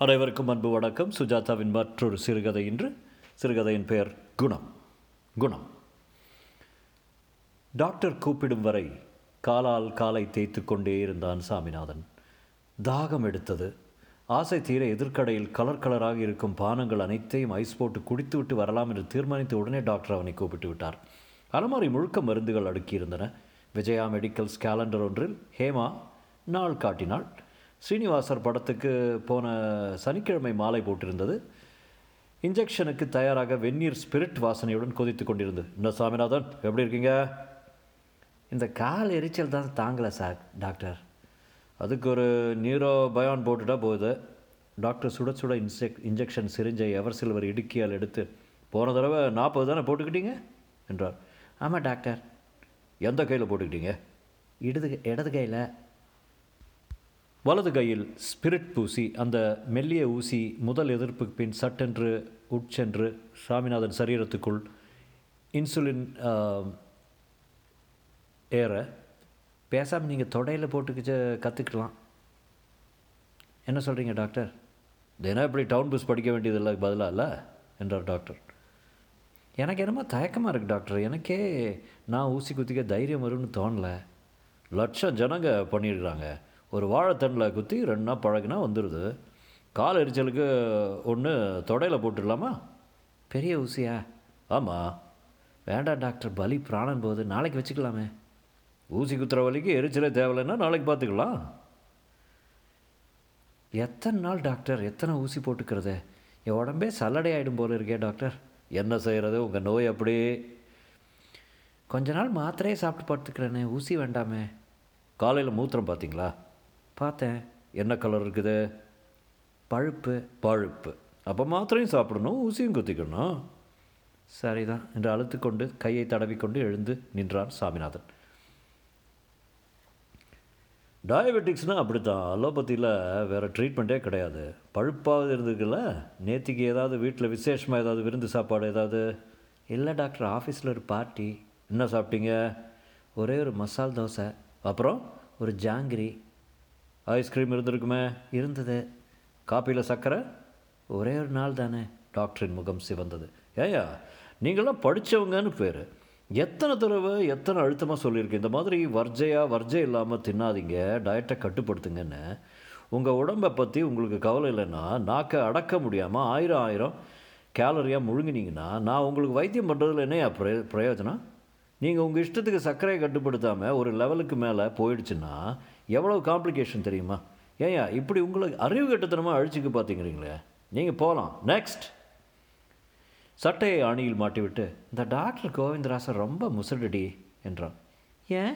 அனைவருக்கும் அன்பு வணக்கம். சுஜாதாவின் மற்றொரு சிறுகதை இன்று. சிறுகதையின் பெயர் குணம். குணம். டாக்டர் கூப்பிடும் வரை காலால் காலை தேய்த்து கொண்டே இருந்தான் சாமிநாதன். தாகம் எடுத்தது. ஆசை தீர எதிர்க்கடையில் கலர் கலராக இருக்கும் பானங்கள் அனைத்தையும் ஐஸ் போட்டு குடித்துவிட்டு வரலாம் என்று தீர்மானித்து உடனே டாக்டர் அவனை கூப்பிட்டு விட்டார். அலமாரி முழுக்க மருந்துகள் அடுக்கியிருந்தன. விஜயா மெடிக்கல்ஸ் கேலண்டர் ஒன்றில் ஹேமா நாள் காட்டினாள். ஸ்ரீனிவாசர் படத்துக்கு போன சனிக்கிழமை மாலை போட்டிருந்தது. இன்ஜெக்ஷனுக்கு தயாராக வெந்நீர் ஸ்பிரிட் வாசனையுடன் கொதித்து கொண்டிருந்தது. இன்னும் சாமிநாதன் எப்படி இருக்கீங்க? இந்த கால் எரிச்சல் தான் தாங்கலை சார் டாக்டர். அதுக்கு ஒரு நியூரோ பயான் போட்டுட்டா போகுது. டாக்டர் சுட சுட இன்செக் இன்ஜெக்ஷன் சிரிஞ்சை எவர் சில்வர் இடுக்கியால் எடுத்து போன தடவை நாற்பது தானே போட்டுக்கிட்டீங்க? என்றார். ஆமாம் டாக்டர். எந்த கையில் போட்டுக்கிட்டீங்க? இடது இடது கையில். வலது கையில் ஸ்பிரிட் பூசி அந்த மெல்லிய ஊசி முதல் எதிர்ப்புக்கு பின் சட்டென்று உட்சென்று சாமிநாதன் சரீரத்துக்குள் இன்சுலின் ஏற. பேசாமல் நீங்கள் தொடையில் போட்டுக்கிச்ச கற்றுக்கலாம் என்ன சொல்கிறீங்க டாக்டர்? தினம் இப்படி டவுன் பஸ் படிக்க வேண்டியதில்லை பதிலாக இல்லை? என்றார் டாக்டர். எனக்கு என்னமோ தயக்கமாக இருக்குது டாக்டர். எனக்கே நான் ஊசி குத்திக்க தைரியம் வரும்னு தோணலை. லட்சம் ஜனங்க பண்ணியிருக்கிறாங்க. ஒரு வாழைத்தண்டில் குத்தி ரெண்டு நாள் பழகுனா வந்துடுது கால் எரிச்சலுக்கு ஒன்று தொடையில் போட்டுடலாமா? பெரிய ஊசியா? ஆமாம் வேண்டாம் டாக்டர் பலி பிராணன் போகுது நாளைக்கு வச்சுக்கலாமே. ஊசி குத்துற வலிக்கு எரிச்சலே தேவையில்லைன்னா நாளைக்கு பார்த்துக்கலாம் எத்தனை நாள் டாக்டர் எத்தனை ஊசி போட்டுக்கிறது? என் உடம்பே சல்லடை ஆகிடும் போல இருக்கே டாக்டர். என்ன செய்கிறது உங்கள் நோய் அப்படி. கொஞ்ச நாள் மாத்திரையே சாப்பிட்டு படுத்துக்கிறேனே. ஊசி வேண்டாமே. காலையில் மூத்திரம் பார்த்தீங்களா பார்த்தேன். என்ன கலர் இருக்குது? பழுப்பு. பழுப்பு. அப்போ மாத்திரையும் சாப்பிடணும் ஊசியும் குத்திக்கணும். சரிதான். என்று அழுத்துக்கொண்டு கையை தடவிக்கொண்டு எழுந்து நின்றான் சாமிநாதன். டயபெட்டிக்ஸ்னால் அப்படி தான் அலோபதியில் வேறு ட்ரீட்மெண்ட்டே கிடையாது. பழுப்பாவது இருந்ததுக்குல்ல நேத்திக்கு ஏதாவது வீட்டில் விசேஷமாக ஏதாவது விருந்து சாப்பாடு ஏதாவது? இல்லை டாக்டர் ஆஃபீஸில் ஒரு பார்ட்டி என்ன சாப்பிட்டீங்க? ஒரே ஒரு மசால் தோசை. அப்புறம் ஒரு ஜாங்கிரி. ஐஸ்கிரீம் இருந்திருக்குமே. இருந்தது. காப்பியில் சர்க்கரை ஒரே ஒரு நாள் தானே டாக்டரின் முகம் சிவந்தது. ஏயா நீங்களாம் படித்தவங்கன்னு பேர். எத்தனை தடவை எத்தனை அழுத்தமாக சொல்லியிருக்கேன் இந்த மாதிரி வர்ஜையாக வர்ஜை இல்லாமல் தின்னாதீங்க. டயட்டை கட்டுப்படுத்துங்கன்னு. உங்கள் உடம்பை பற்றி உங்களுக்கு கவலை இல்லைன்னா நாக்கை அடக்க முடியாமல் ஆயிரம் ஆயிரம் கேலரியாக முழுங்கினீங்கன்னா நான் உங்களுக்கு வைத்தியம் பண்ணுறதுல என்ன பிரய பிரயோஜனம்? நீங்கள் உங்கள் இஷ்டத்துக்கு சர்க்கரையை கட்டுப்படுத்தாமல் ஒரு லெவலுக்கு மேலே போயிடுச்சுன்னா எவ்வளோ காம்ப்ளிகேஷன் தெரியுமா? ஏயா இப்படி உங்களுக்கு அறிவு கட்டுத்தனமாக அழிச்சுக்கு பார்த்தீங்கிறீங்களே நீங்கள் போகலாம் நெக்ஸ்ட் சட்டையை அணியில் மாட்டிவிட்டு இந்த டாக்டர் கோவிந்தராசன் ரொம்ப முசடடி என்றான். ஏன்?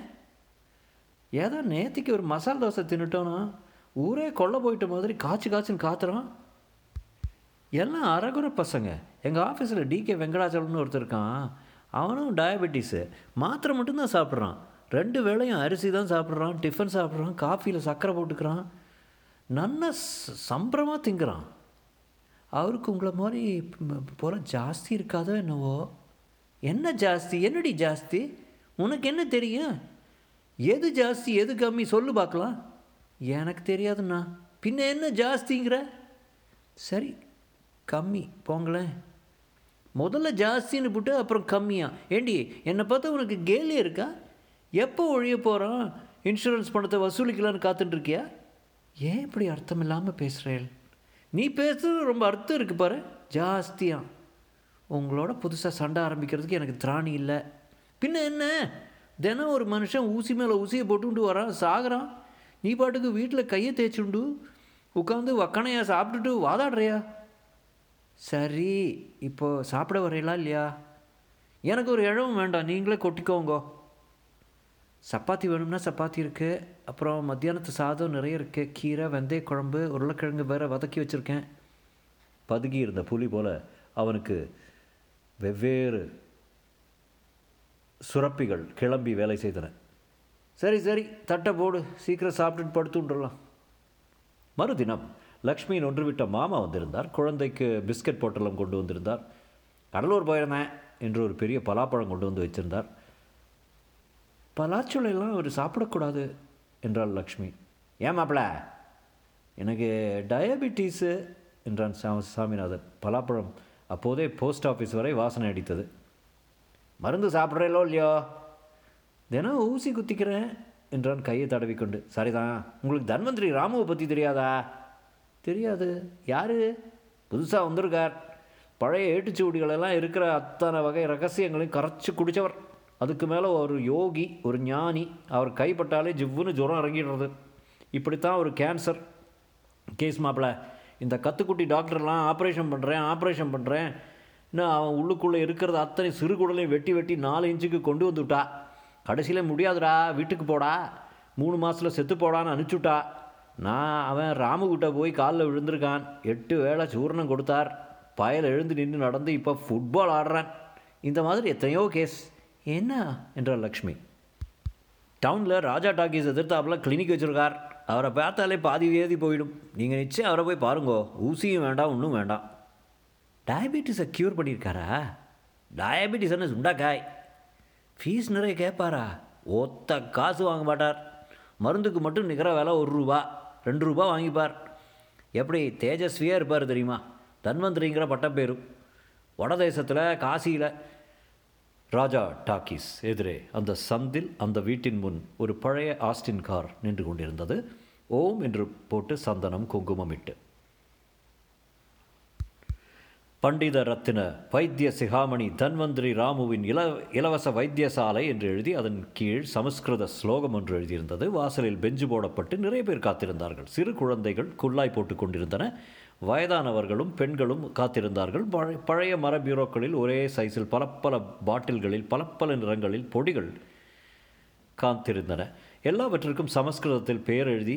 ஏதோ நேத்திக்கு ஒரு மசால் தோசை தின்னுட்டோன்னா ஊரே கொல்ல போயிட்ட மாதிரி காய்ச்சி காய்ச்சின்னு காத்துறான். எல்லாம் அரகுர பசங்க. எங்கள் ஆஃபீஸில் டிகே வெங்கடாச்சலம்னு ஒருத்தர் இருக்கான். அவனும் டயபெட்டிஸு மாத்திரை மட்டும்தான் சாப்பிட்றான். ரெண்டு வேளையும் அரிசி தான் சாப்பிட்றான் டிஃபன் சாப்பிட்றான் காஃபியில் சர்க்கரை போட்டுக்கிறான். நன்ன சம்பரமாக திங்குறான். அவருக்கு உங்களை மாதிரி போல ஜாஸ்தி இருக்காதோ என்னவோ? என்ன ஜாஸ்தி? என்னடி ஜாஸ்தி? உனக்கு என்ன தெரியும்? எது ஜாஸ்தி எது கம்மி? சொல்லு பார்க்கலாம். எனக்கு தெரியாதுண்ணா. பின்ன என்ன ஜாஸ்திங்கிற? சரி கம்மி. போங்களேன். முதல்ல ஜாஸ்தின்னு போட்டு அப்புறம் கம்மியாக ஏண்டி என்னை பார்த்தா உனக்கு கேலி இருக்கா? எப்போ ஒழிய போகிறான் இன்சூரன்ஸ் பணத்தை வசூலிக்கலான்னு காத்துட்டு இருக்கியா ஏன் இப்படி அர்த்தம் இல்லாமல் பேசுகிறேன் நீ பேசுறது ரொம்ப அர்த்தம் இருக்கு பாரு. ஜாஸ்தியாக உங்களோட புதுசாக சண்டை ஆரம்பிக்கிறதுக்கு எனக்கு திராணி இல்லை. பின்ன என்ன? தினம் ஒரு மனுஷன் ஊசி மேலே ஊசியை போட்டுக்கிட்டு வரான் சாகிறான். நீ பாட்டுக்கு வீட்டில் கையை தேய்ச்சுண்டு உட்காந்து வக்கனையா சாப்பிட்டுட்டு வாதாடுறியா? சரி இப்போ சாப்பிட வரையலாம் இல்லையா? எனக்கு ஒரு இழவும் வேண்டாம். நீங்களே கொட்டிக்கோங்க. சப்பாத்தி வேணும்னா சப்பாத்தி இருக்குது அப்புறம் மத்தியானத்து சாதம் நிறைய இருக்குது கீரை வெந்தய குழம்பு உருளைக்கிழங்கு வேற வதக்கி வச்சுருக்கேன். பதுகி இருந்த புலி போல அவனுக்கு வெவ்வேறு சுரப்பிகள் கிளம்பி வேலை செய்தன. சரி சரி தட்டை போடு. சீக்கிரம் சாப்பிட்டுட்டு படுத்துட்டுலாம் மறுதினம் லக்ஷ்மியின் ஒன்று விட்ட மாமா வந்திருந்தார். குழந்தைக்கு பிஸ்கட் பொட்டலம் கொண்டு வந்திருந்தார். கடலூர் போயிருந்தேன் என்று ஒரு பெரிய பலாப்பழம் கொண்டு வந்து வச்சிருந்தார். பலாச்சொலையெல்லாம் அவர் சாப்பிடக்கூடாது என்றாள் லக்ஷ்மி. ஏன் மாப்பிள? எனக்கு டயபெட்டிஸு என்றான் சா சாமிநாதன். பலாப்பழம். அப்போதே போஸ்ட் ஆஃபீஸ் வரை வாசனை அடித்தது. மருந்து சாப்பிட்றேலோ இல்லையோ? தினம் ஊசி குத்திக்கிறேன் என்றான் கையை தடவிக்கொண்டு. சரிதான். உங்களுக்கு தன்வந்திரி ராமுவை பற்றி தெரியாதா? தெரியாது. யார்? புதுசாக வந்திருக்கார். பழைய ஏட்டுச்சுவடிகளெல்லாம் இருக்கிற அத்தனை வகை ரகசியங்களையும் கரைச்சி குடித்தவர் அதுக்கு மேலே ஒரு யோகி ஒரு ஞானி அவர் கைப்பட்டாலே ஜிவ்வுன்னு ஜுரம் இறங்கிடுறது. இப்படித்தான் ஒரு கேன்சர் கேஸ் மாப்பிள்ள இந்த கத்துக்குட்டி டாக்டர்லாம் ஆப்ரேஷன் பண்ணுறேன் ஆப்ரேஷன் பண்ணுறேன் இன்னும் அவன் உள்ளுக்குள்ளே இருக்கிறத அத்தனை சிறு குடலையும் வெட்டி வெட்டி நாலு இன்ச்சுக்கு கொண்டு வந்துவிட்டா கடைசியில் முடியாதுடா வீட்டுக்கு போடா. மூணு மாதத்தில் செத்து போடான்னு அனுப்பிச்சுட்டா. நான் அவன் ராமுகிட்ட போய் காலில் விழுந்திருக்கான். எட்டு வேளை சூர்ணம் கொடுத்தார். பயல் எழுந்து நின்று நடந்து இப்போ ஃபுட்பால் ஆடுறான். இந்த மாதிரி எத்தனையோ கேஸ் என்ன? என்றார் லக்ஷ்மி. டவுனில் ராஜா டாக்கீஸ் எதிர்த்தாப்பில் கிளினிக் வச்சுருக்கார். அவரை பார்த்தாலே பாதி வேதி போயிடும். நீங்கள் நிச்சயம் அவரை போய் பாருங்கோ. ஊசியும் வேண்டாம் ஒன்றும் வேண்டாம். டயபெட்டிஸை க்யூர் பண்ணியிருக்காரா? டயபெட்டிஸ் என்ன சுண்டாக்காய். ஃபீஸ் நிறைய கேட்பாரா? ஒத்த காசு வாங்க மாட்டார். மருந்துக்கு மட்டும் நிற்கிற விலை ஒரு ரூபா ரெண்டு ரூபா வாங்கிப்பார். எப்படி தேஜஸ்வியாக இருப்பார் தெரியுமா? தன்வந்திரிங்கிற பட்டம் பேரும். வடதேசத்தில் காசியில் ராஜா டாக்கீஸ் எதிரே அந்த சந்தில் அந்த வீட்டின் முன் ஒரு பழைய ஆஸ்டின் கார் நின்று கொண்டிருந்தது. ஓம் என்று போட்டு சந்தனம் குங்குமம் இட்டு பண்டித ரத்தின வைத்திய சிகாமணி தன்வந்திரி ராமுவின் இல இலவச வைத்தியசாலை என்று எழுதி அதன் கீழ் சமஸ்கிருத ஸ்லோகம் ஒன்று எழுதியிருந்தது. வாசலில் பெஞ்சு போடப்பட்டு நிறைய பேர் காத்திருந்தார்கள். சிறு குழந்தைகள் குள்ளாய் போட்டு கொண்டிருந்தன. வயதானவர்களும் பெண்களும் காத்திருந்தார்கள். பழைய பழைய மர பியூரோக்களில் ஒரே சைஸில் பல பல பாட்டில்களில் பல பல நிறங்களில் பொடிகள் காத்திருந்தன. எல்லாவற்றிற்கும் சமஸ்கிருதத்தில் பெயர் எழுதி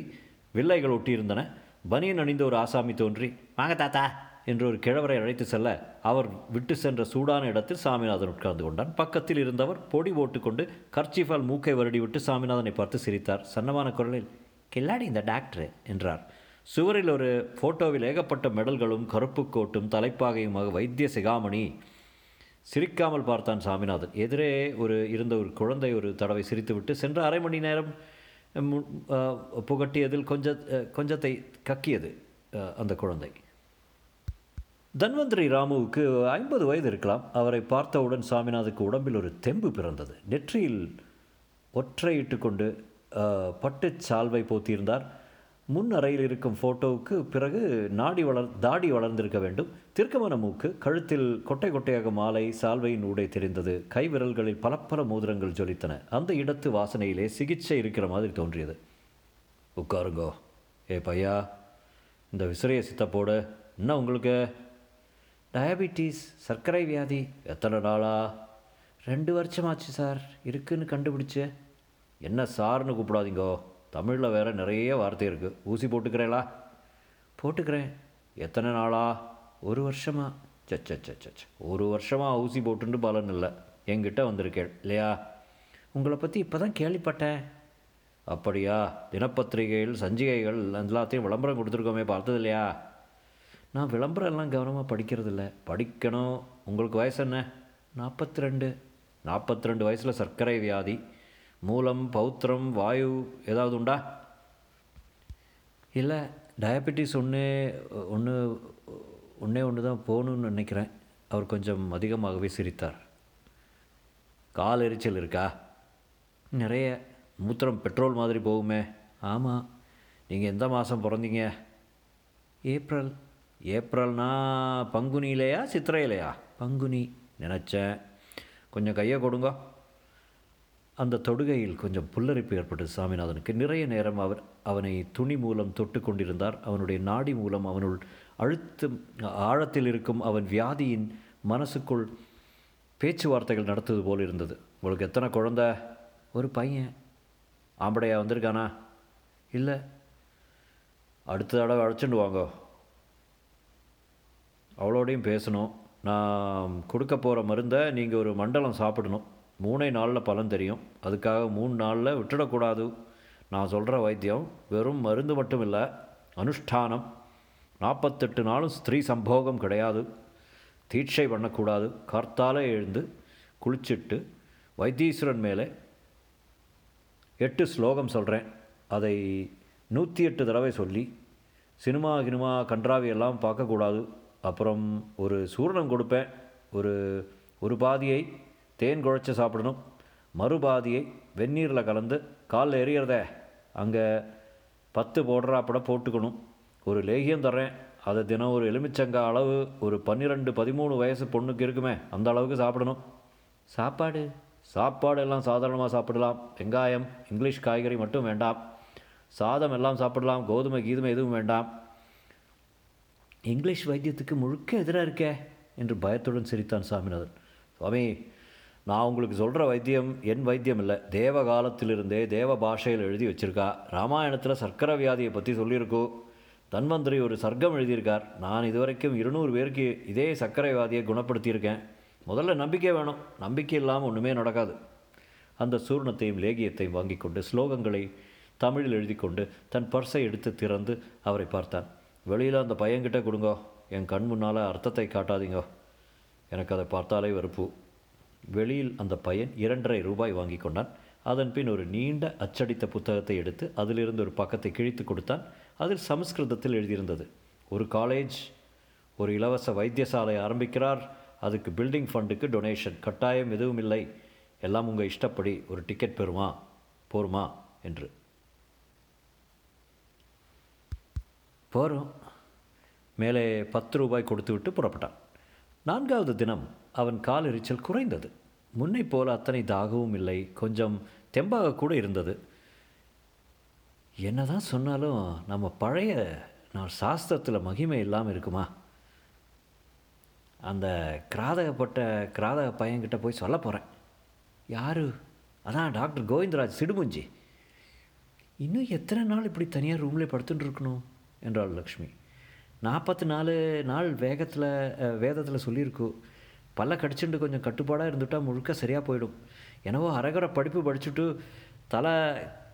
வில்லைகள் ஒட்டியிருந்தன. பனியன் அணிந்த ஒரு ஆசாமி தோன்றி வாங்க தாத்தா என்று ஒரு கிழவரை அழைத்து செல்ல அவர் விட்டு சென்ற சூடான இடத்தில் சாமிநாதன் உட்கார்ந்து கொண்டான். பக்கத்தில் இருந்தவர் பொடி போட்டுக்கொண்டு கர்ச்சிஃபால் மூக்கை வருடி விட்டு சாமிநாதனை பார்த்து சிரித்தார். சன்னமான குரலில் கில்லாடி இந்த டாக்டர் என்றார். சுவரில் ஒரு ஃபோட்டோவில் ஏகப்பட்ட மெடல்களும் கருப்பு கோட்டும் தலைப்பாகையுமாக வைத்திய சிகாமணி சிரிக்காமல் பார்த்தான் சாமிநாதன். எதிரே ஒரு இருந்த ஒரு குழந்தை ஒரு தடவை சிரித்துவிட்டு சென்ற அரை மணி நேரம் புகட்டியதில் கொஞ்ச கொஞ்சத்தை கக்கியது அந்த குழந்தை. தன்வந்திரி ராமுவுக்கு ஐம்பது வயது இருக்கலாம். அவரை பார்த்தவுடன் சாமிநாதுக்கு உடம்பில் ஒரு தெம்பு பிறந்தது. நெற்றியில் ஒற்றையிட்டு கொண்டு பட்டுச் சால்வை போத்தியிருந்தார். முன் அறையில் இருக்கும் ஃபோட்டோவுக்கு பிறகு நாடி வளர் தாடி வளர்ந்திருக்க வேண்டும். திருக்கமன மூக்கு கழுத்தில் கொட்டை கொட்டையாக மாலை சால்வையின் ஊடே தெரிந்தது. கை விரல்களில் பல மோதிரங்கள் ஜொலித்தன. அந்த இடத்து வாசனையிலே சிகிச்சை இருக்கிற மாதிரி தோன்றியது. உட்காருங்கோ. ஏ பையா. இந்த விசிறிய சித்தப்போட என்ன உங்களுக்கு? டயபிட்டிஸ் சர்க்கரை வியாதி. எத்தனை நாளா? ரெண்டு வருஷமாச்சு சார். இருக்குன்னு கண்டுபிடிச்சு. என்ன சார்னு கூப்பிடாதீங்கோ. தமிழில் வேற நிறைய வார்த்தை இருக்குது ஊசி போட்டுக்கிறேளா? போட்டுக்கிறேன். எத்தனை நாளா? ஒரு வருஷமா. சச்சச்சச்ச ஒரு வருஷமாக ஊசி போட்டுன்னு பலன் இல்லை. என்கிட்ட வந்திருக்கேள். இல்லையா? உங்களை பற்றி இப்போ தான் கேள்விப்பட்டேன். அப்படியா? தினப்பத்திரிகைகள் சஞ்சிகைகள் எல்லாத்தையும் விளம்பரம் கொடுத்துருக்கோமே பார்த்தது இல்லையா? நான் விளம்பரம் எல்லாம் கவனமாக படிக்கிறதில்ல படிக்கணும். உங்களுக்கு வயசு என்ன? நாற்பத்தி ரெண்டு நாற்பத்தி ரெண்டு வயசில் சர்க்கரை வியாதி. மூலம் பௌத்திரம் வாயு ஏதாவது உண்டா? இல்லை டயபெட்டிஸ் ஒன்று ஒன்று ஒன்றே ஒன்று தான் போகணுன்னு நினைக்கிறேன். அவர் கொஞ்சம் அதிகமாகவே சிரித்தார். கால் எரிச்சல் இருக்கா? நிறைய. மூத்திரம் பெட்ரோல் மாதிரி போகுமே. ஆமாம் நீங்கள் எந்த மாதம் பிறந்தீங்க? ஏப்ரல். ஏப்ரல்னா பங்குனியிலையா சித்திரையிலையா? பங்குனி. நினச்சேன். கொஞ்சம் கையை கொடுங்க. அந்த தொடுகையில் கொஞ்சம் புல்லரிப்பு ஏற்பட்டது சாமிநாதனுக்கு. நிறைய நேரம் அவர் அவனை துணி மூலம் தொட்டு கொண்டிருந்தார். அவனுடைய நாடி மூலம் அவனுள் அழுத்தம் ஆழத்தில் இருக்கும் அவன் வியாதியின் மனசுக்குள் பேச்சுவார்த்தைகள் நடத்துவது போல் இருந்தது. உங்களுக்கு எத்தனை குழந்த? ஒரு பையன். ஆம்படையா வந்திருக்கானா? இல்லை. அடுத்த தடவை அழைச்சிட்டு வாங்கோ. அவளோடையும் பேசணும். நான் கொடுக்க போகிற மருந்தை நீங்கள் ஒரு மண்டலம் சாப்பிடணும். மூணே நாளில் பலன் தெரியும். அதுக்காக மூணு நாளில் விட்டுடக்கூடாது. நான் சொல்கிற வைத்தியம் வெறும் மருந்து மட்டும் இல்லை அனுஷ்டானம். நாற்பத்தெட்டு நாளும் ஸ்திரீ சம்போகம் கிடையாது. தீட்சை பண்ணக்கூடாது. கர்த்தாலே எழுந்து குளிச்சிட்டு வைத்தீஸ்வரன் மேலே எட்டு ஸ்லோகம் சொல்கிறேன் அதை நூற்றி எட்டு தடவை சொல்லி சினிமா கினிமா கன்றாவி எல்லாம் பார்க்கக்கூடாது. அப்புறம் ஒரு சூரணம் கொடுப்பேன். ஒரு ஒரு பாதியை தேன் குழைச்சி சாப்பிடணும். மறுபாதியை வெந்நீரில் கலந்து காலில் எரியறதே அங்கே பத்து போடுறாப்பட போட்டுக்கணும். ஒரு லேகியம் தர்றேன். அதை தினம் ஒரு எலுமிச்சங்காய் அளவு ஒரு பன்னிரெண்டு பதிமூணு வயசு பொண்ணுக்கு இருக்குமே அந்த அளவுக்கு சாப்பிடணும். சாப்பாடு? சாப்பாடு எல்லாம் சாதாரணமாக சாப்பிடலாம். வெங்காயம் இங்கிலீஷ் காய்கறி மட்டும் வேண்டாம். சாதம் எல்லாம் சாப்பிடலாம். கோதுமை கீதுமை எதுவும் வேண்டாம். இங்கிலீஷ் வைத்தியத்துக்கு முழுக்க எதிராக இருக்கே என்று பயத்துடன் சிரித்தான் சாமிநாதன். சுவாமி நான் உங்களுக்கு சொல்கிற வைத்தியம் என் வைத்தியம் இல்லை. தேவ காலத்திலிருந்தே தேவ பாஷையில் எழுதி வச்சிருக்கா. ராமாயணத்தில் சர்க்கரை வியாதியை பற்றி சொல்லியிருக்கோ. தன்வந்திரி ஒரு சர்க்கம் எழுதியிருக்கார். நான் இதுவரைக்கும் இருநூறு பேருக்கு இதே சர்க்கரை வியாதியை குணப்படுத்தியிருக்கேன். முதல்ல நம்பிக்கை வேணும். நம்பிக்கை இல்லாமல் ஒன்றுமே நடக்காது. அந்த சூர்ணத்தையும் லேகியத்தையும் வாங்கி கொண்டு ஸ்லோகங்களை தமிழில் எழுதி கொண்டு தன் பர்ஸை எடுத்து திறந்து அவரை பார்த்தான். வெளியில் அந்த பையன்கிட்ட கொடுங்கோ. என் கண் முன்னால் அர்த்தத்தை காட்டாதீங்கோ. எனக்கு அதை பார்த்தாலே வெறுப்பு. வெளியில் அந்த பையன் இரண்டரை ரூபாய் வாங்கி கொண்டான். அதன் பின் ஒரு நீண்ட அச்சடித்த புத்தகத்தை எடுத்து அதிலிருந்து ஒரு பக்கத்தை கிழித்து கொடுத்தான். அதில் சமஸ்கிருதத்தில் எழுதியிருந்தது ஒரு காலேஜ் ஒரு இலவச வைத்தியசாலை ஆரம்பிக்கிறார். அதுக்கு பில்டிங் ஃபண்டுக்கு டொனேஷன் கட்டாயம் எதுவும் இல்லை. எல்லாம் உங்கள் இஷ்டப்படி. ஒரு டிக்கெட் பெறுமா? போருமா? என்று. போகிறோம் மேலே பத்து ரூபாய் கொடுத்து விட்டு புறப்பட்டான். நான்காவது தினம் அவன் கால் எரிச்சல் குறைந்தது. முன்னை போல அத்தனை தாகவும் இல்லை. கொஞ்சம் தெம்பாக கூட இருந்தது. என்னதான் சொன்னாலும் நம்ம பழைய நான் சாஸ்திரத்தில் மகிமை இல்லாமல் இருக்குமா? அந்த கிராதகப்பட்ட கிராதக பையன்கிட்ட போய் சொல்ல போகிறேன் யாரு? அதான் டாக்டர் கோவிந்தராஜ் சிடுமுஞ்சி இன்னும் எத்தனை நாள் இப்படி தனியாக ரூம்லேயே படுத்துட்டு இருக்கணும்? என்றாள் லக்ஷ்மி. நாற்பத்தி நாலு நாள் வேகத்தில் வேதத்தில் சொல்லியிருக்கோம் பல்ல கடிச்சுட்டு கொஞ்சம் கட்டுப்பாடாக இருந்துட்டால் முழுக்க சரியாக போயிடும். என்னவோ அரகர படிப்பு படிச்சுட்டு தலை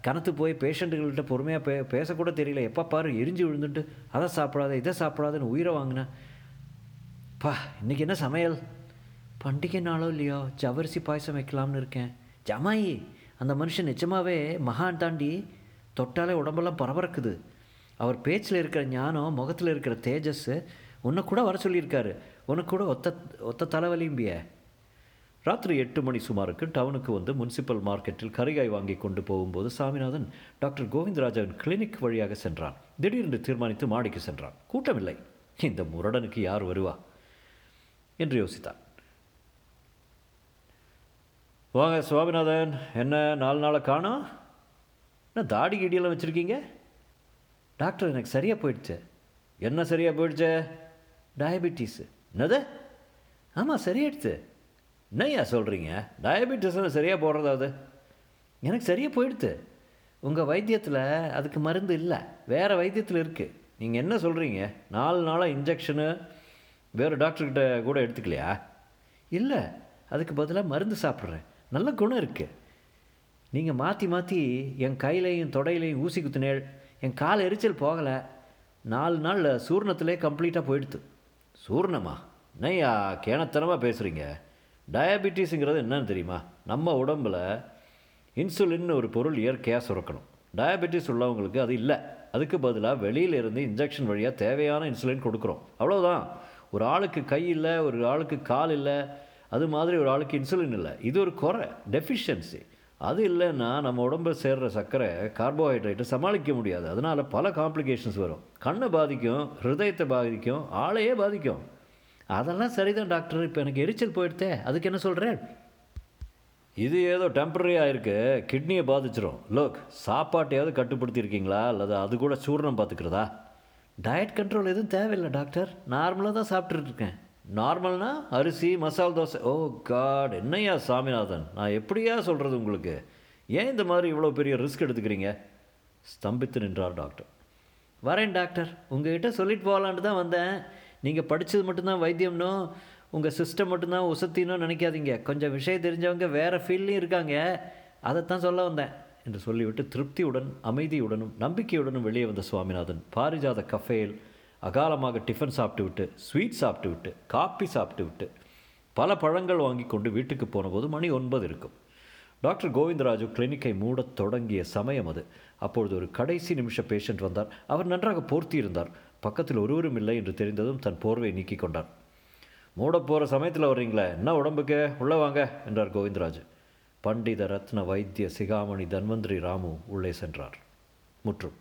கனத்து போய் பேஷண்ட்டுகள்கிட்ட பொறுமையாக பே பேசக்கூட தெரியல. எப்போ பாரு எரிஞ்சு விழுந்துட்டு அதை சாப்பிடாத இதை சாப்பிடாதுன்னு உயிரை வாங்கினேன் பா இன்னைக்கு என்ன சமையல்? பண்டிகை நாளோ இல்லையோ ஜவரிசி பாயசம் வைக்கலாம்னு இருக்கேன். ஜமாயி அந்த மனுஷன் நிஜமாவே மகான் தாண்டி தொட்டாலே உடம்பெல்லாம் பரபரக்குது. அவர் பேச்சில் இருக்கிற ஞானம் முகத்தில் இருக்கிற தேஜஸ் உன்னை கூட வர சொல்லியிருக்காரு. உனக்கு கூட ஒத்த ஒத்த தலைவலிம்பிய ராத்திரி எட்டு மணி சுமாருக்கு டவுனுக்கு வந்து முனிசிபல் மார்க்கெட்டில் கரிகாய் வாங்கி கொண்டு போகும்போது சாமிநாதன் டாக்டர் கோவிந்தராஜன் கிளினிக் வழியாக சென்றான். திடீரென்று தீர்மானித்து மாடிக்கு சென்றான். கூட்டமில்லை. இந்த முரடனுக்கு யார் வருவா? என்று யோசித்தான். வாங்க சுவாமிநாதன் என்ன நாலு நாளை காணோம்? என்ன தாடி கிடியெல்லாம் வச்சுருக்கீங்க? டாக்டர் எனக்கு சரியாக போயிடுச்சு. என்ன சரியாக போயிடுச்சு? டயபெட்டிஸு. என்னது? ஆமாம் சரியாயிடுச்சு. என்னையா சொல்கிறீங்க டயபெட்டிஸ் சரியாக போடுறதாவது? எனக்கு சரியாக போயிடுது உங்கள் வைத்தியத்தில் அதுக்கு மருந்து இல்லை. வேறு வைத்தியத்தில் இருக்குது நீங்கள் என்ன சொல்கிறீங்க நாலு நாளாக இன்ஜெக்ஷனு வேறு டாக்டர்கிட்ட கூட எடுத்துக்கலையா? இல்லை அதுக்கு பதிலாக மருந்து சாப்பிட்றேன். நல்ல குணம் இருக்குது நீங்கள் மாற்றி மாற்றி என் கையிலையும் தொடையிலையும் ஊசி குத்துனேள். என் கால் எரிச்சல் போகலை. நாலு நாள் சூர்ணத்திலே கம்ப்ளீட்டாக போயிடுது சூர்ணமா? நையா கேணத்தனமாக பேசுகிறீங்க டயபெட்டிஸுங்கிறது என்னன்னு தெரியுமா? நம்ம உடம்புல இன்சுலின்னு ஒரு பொருள் இயற்கையாக சுரக்கணும். டயபெட்டிஸ் உள்ளவங்களுக்கு அது இல்லை. அதுக்கு பதிலாக வெளியிலேருந்து இன்ஜெக்ஷன் வழியாக தேவையான இன்சுலின் கொடுக்குறோம். அவ்வளோதான் ஒரு ஆளுக்கு கை இல்லை ஒரு ஆளுக்கு கால் இல்லை அது மாதிரி ஒரு ஆளுக்கு இன்சுலின் இல்லை. இது ஒரு குறை. டெஃபிஷியன்சி. அது இல்லைன்னா நம்ம உடம்புல சேர்ற சர்க்கரை கார்போஹைட்ரேட்டை சமாளிக்க முடியாது. அதனால் பல காம்ப்ளிகேஷன்ஸ் வரும். கண்ணை பாதிக்கும் ஹிருதயத்தை பாதிக்கும் ஆளையே பாதிக்கும். அதெல்லாம் சரிதான் டாக்டர் இப்போ எனக்கு எரிச்சல் போயிடுதே அதுக்கு என்ன சொல்கிறேன் இது ஏதோ டெம்பரரியாக இருக்கு. கிட்னியை பாதிச்சிரும். லோக் சாப்பாட்டையாவது கட்டுப்படுத்தியிருக்கீங்களா? அல்லது அது கூட சூர்ணம் பார்த்துக்கிறதா? டயட் கண்ட்ரோல் எதுவும் தேவையில்லை டாக்டர் நார்மலாக தான் சாப்பிட்டுருக்கேன் நார்மல்னா அரிசி மசால் தோசை. ஓ காட் என்னையா சாமிநாதன்? நான் எப்படியா சொல்கிறது உங்களுக்கு? ஏன் இந்த மாதிரி இவ்வளோ பெரிய ரிஸ்க் எடுத்துக்கிறீங்க? ஸ்தம்பித்து நின்றார் டாக்டர் வரேன் டாக்டர் உங்ககிட்ட சொல்லிட்டு போகலான்ட்டு தான் வந்தேன். நீங்கள் படித்தது மட்டும்தான் வைத்தியம்னோ உங்கள் சிஸ்டம் மட்டும்தான் உசத்தினோ நினைக்காதீங்க. கொஞ்சம் விஷயம் தெரிஞ்சவங்க வேறு ஃபீல்லையும் இருக்காங்க. அதைத்தான் சொல்ல வந்தேன் என்று சொல்லிவிட்டு திருப்தியுடன் அமைதியுடனும் நம்பிக்கையுடனும் வெளியே வந்த சுவாமிநாதன். பாரிஜாத கஃபேல் அகாலமாக டிஃபன் சாப்பிட்டு விட்டு ஸ்வீட் சாப்பிட்டு விட்டு காப்பி சாப்பிட்டு விட்டு பல பழங்கள் வாங்கி கொண்டு வீட்டுக்கு போனபோது மணி ஒன்பது இருக்கும். டாக்டர் கோவிந்தராஜு கிளினிக்கை மூடத் தொடங்கிய சமயம் அது. அப்பொழுது ஒரு கடைசி நிமிஷ பேஷண்ட் வந்தார். அவர் நன்றாக போர்த்தி இருந்தார் பக்கத்தில் ஒருவரும் இல்லை என்று தெரிந்ததும் தன் போர்வை நீக்கிக் கொண்டார். மூட போகிற சமயத்தில் வர்றீங்களே? என்ன உடம்புக்கு? உள்ளே வாங்க என்றார் கோவிந்தராஜ். பண்டித ரத்ன வைத்திய சிகாமணி தன்வந்திரி ராமு உள்ளே சென்றார். முற்றும்.